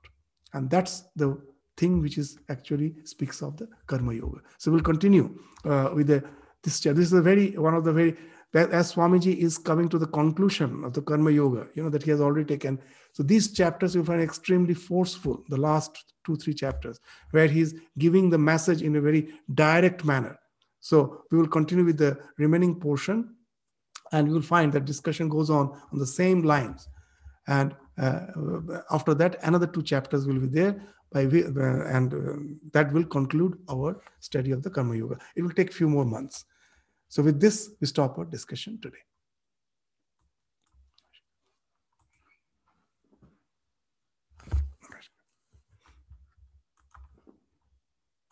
And that's the thing which is actually speaks of the karma yoga. So we'll continue uh, with the, this. This is a very one of the very as Swamiji is coming to the conclusion of the karma yoga, you know that he has already taken. So these chapters you find extremely forceful. The last two three chapters where he's giving the message in a very direct manner so we will continue with the remaining portion and you will find that discussion goes on on the same lines. And uh, after that, another two chapters will be there by uh, and uh, that will conclude our study of the Karma Yoga. It will take few more months. So with this, we stop our discussion today.